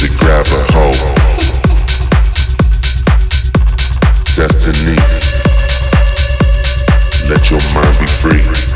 to grab a hold. Destiny, let your mind be free.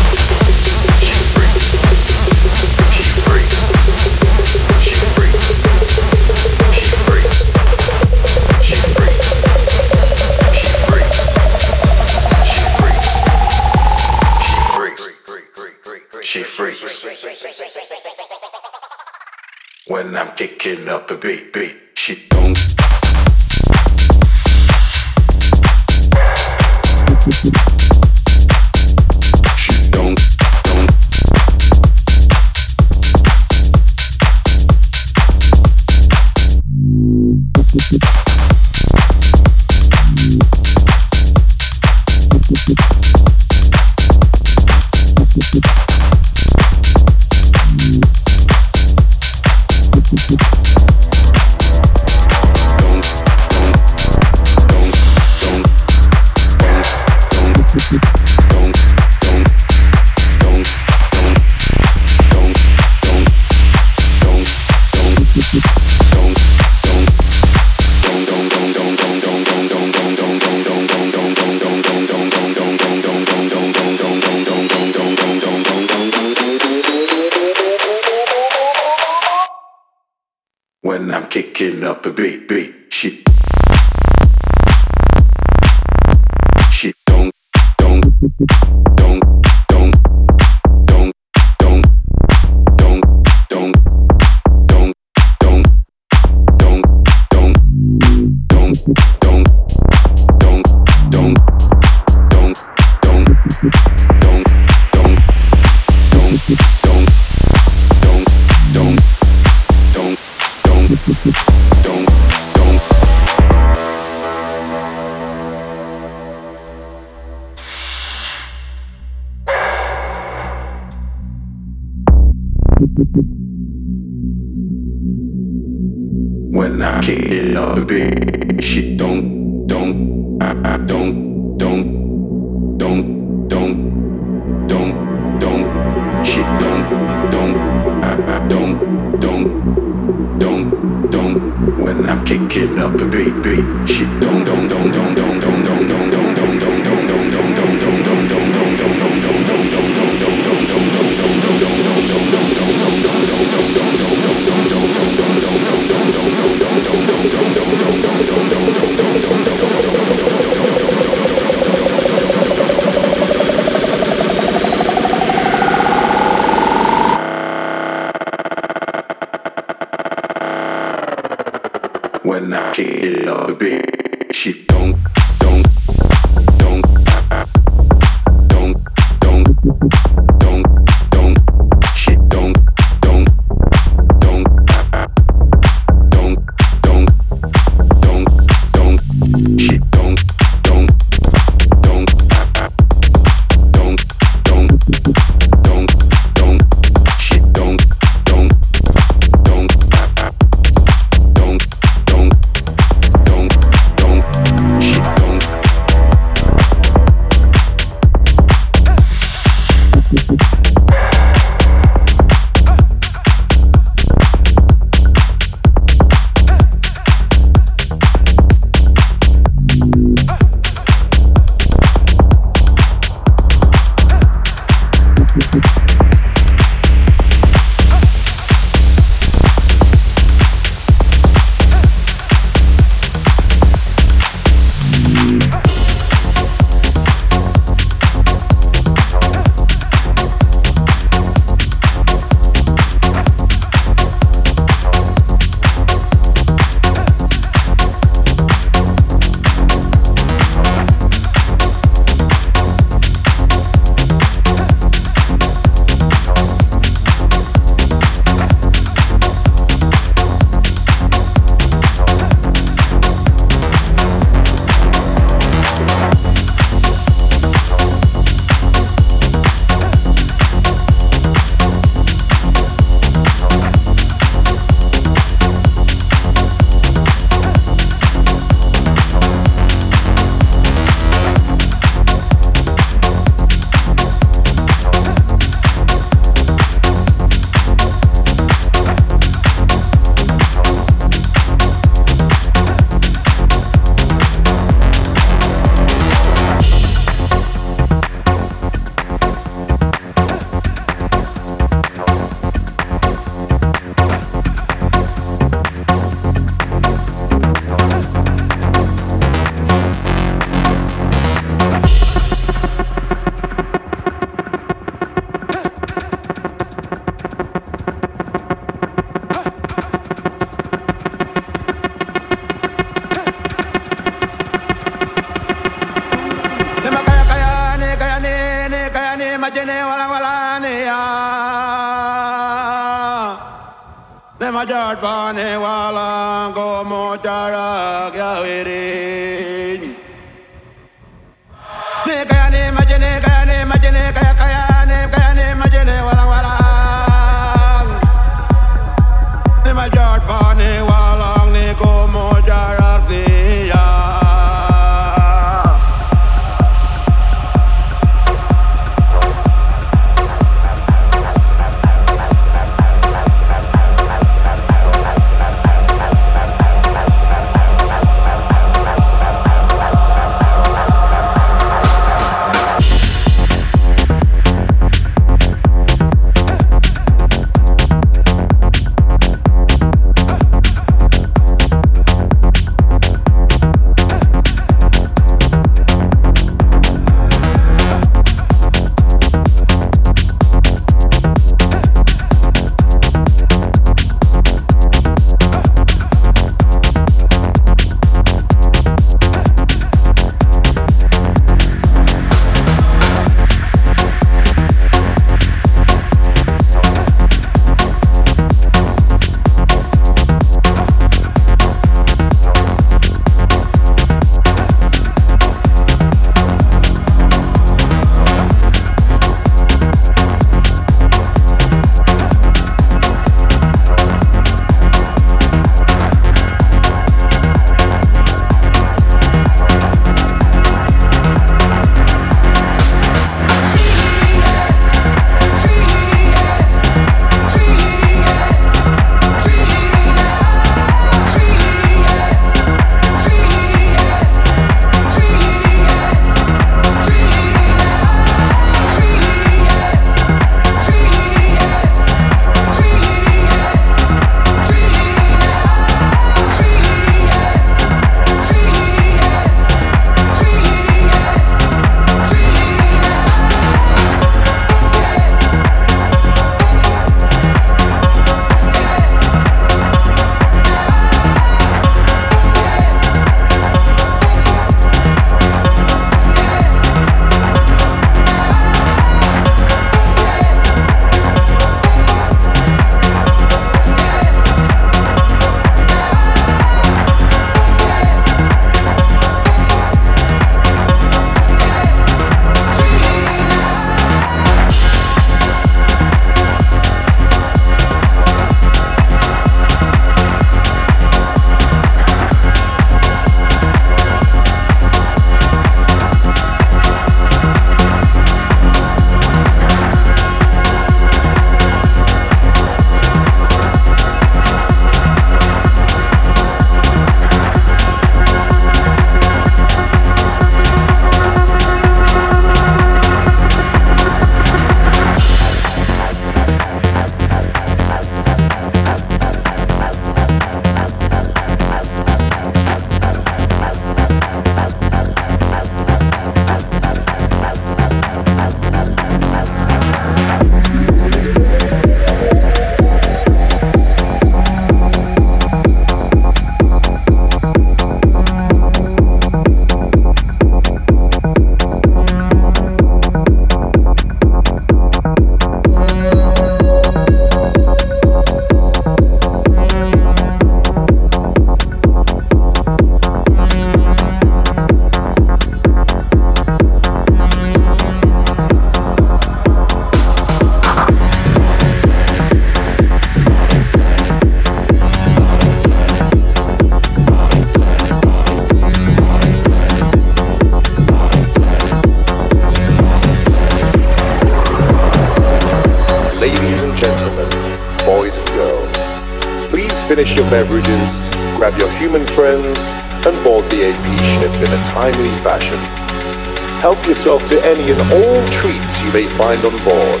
in all treats you may find on board.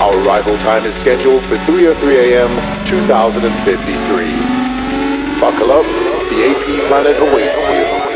Our arrival time is scheduled for 3.03 a.m. 2053. Buckle up, the AP Planet awaits you.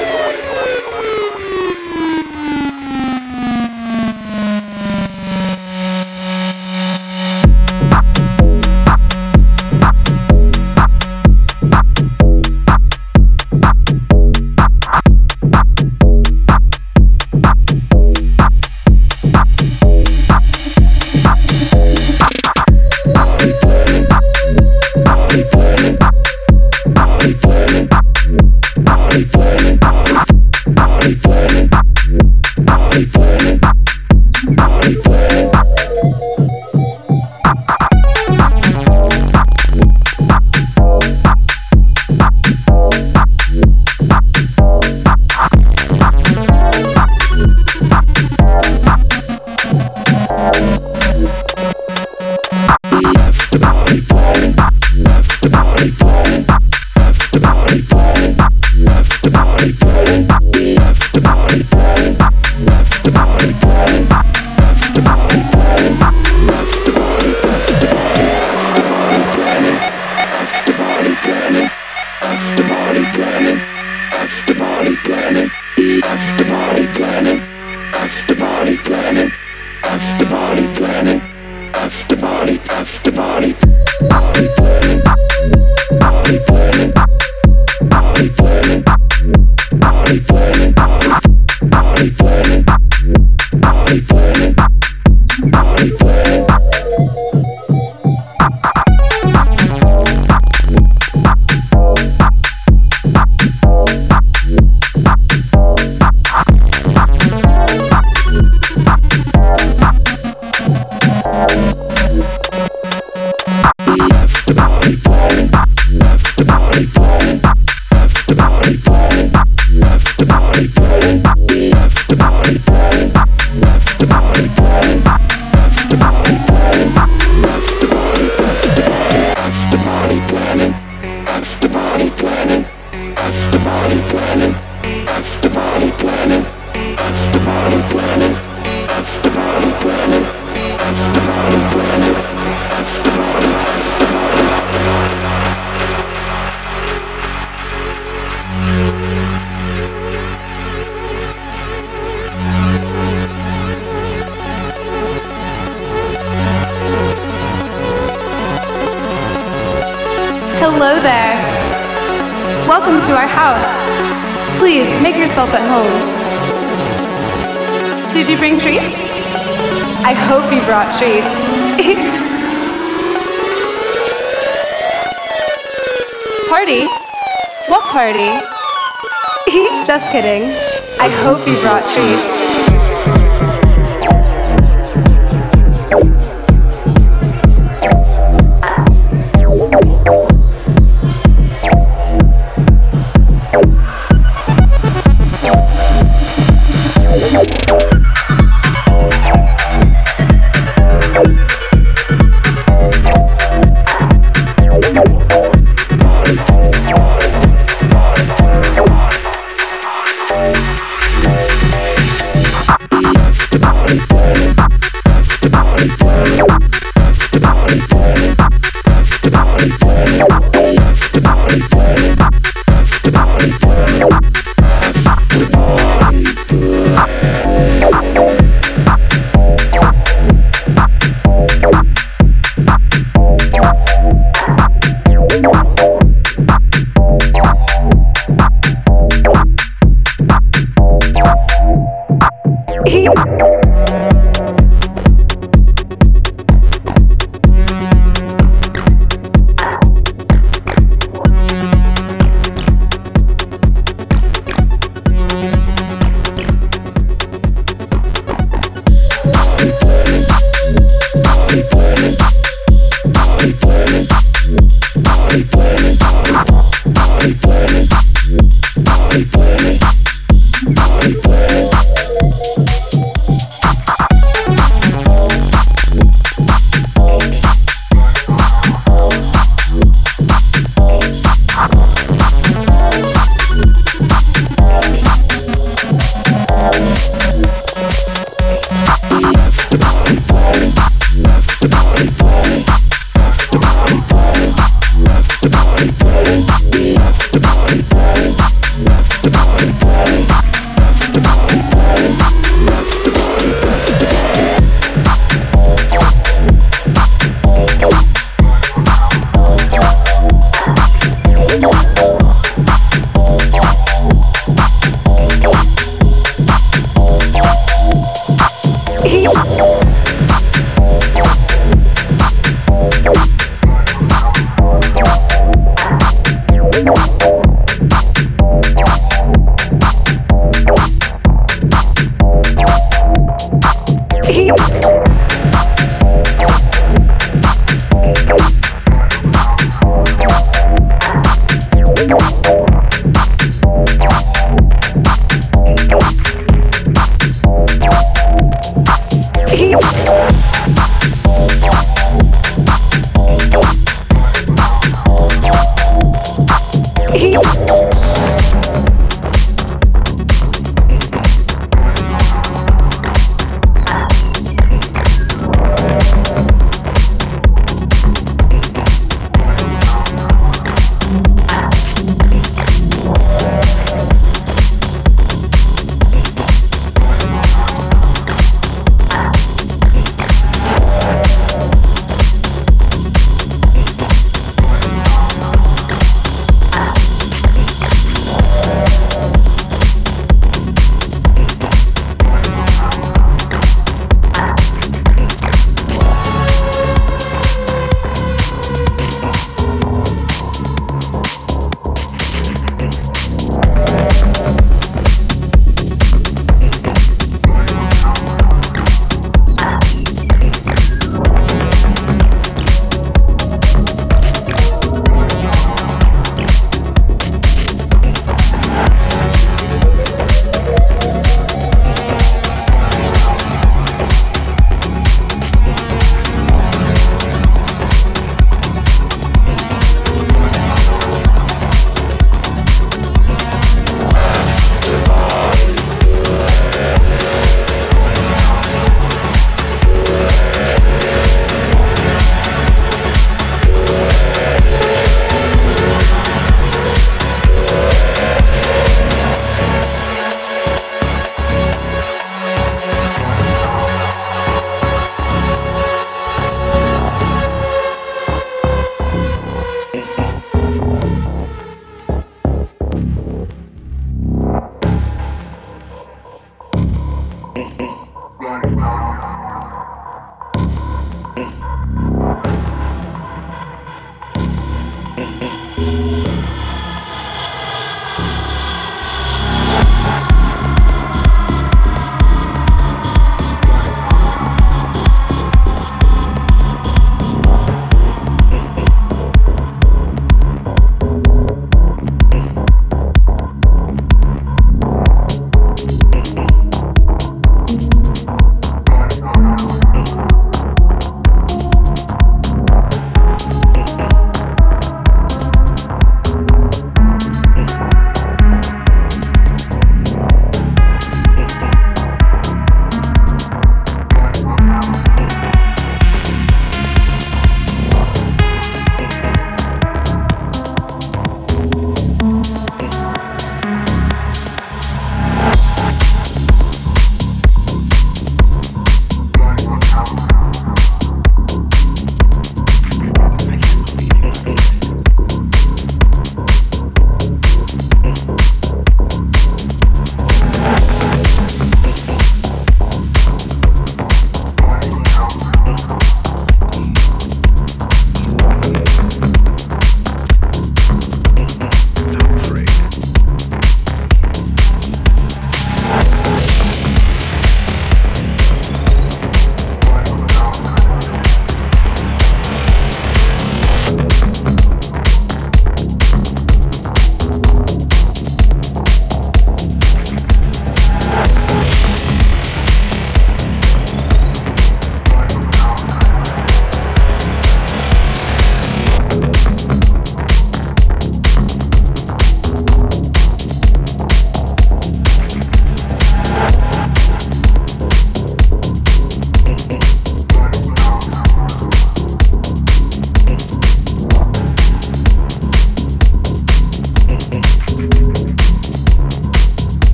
Hope you brought treats.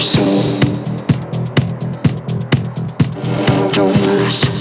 soul. Don't lose.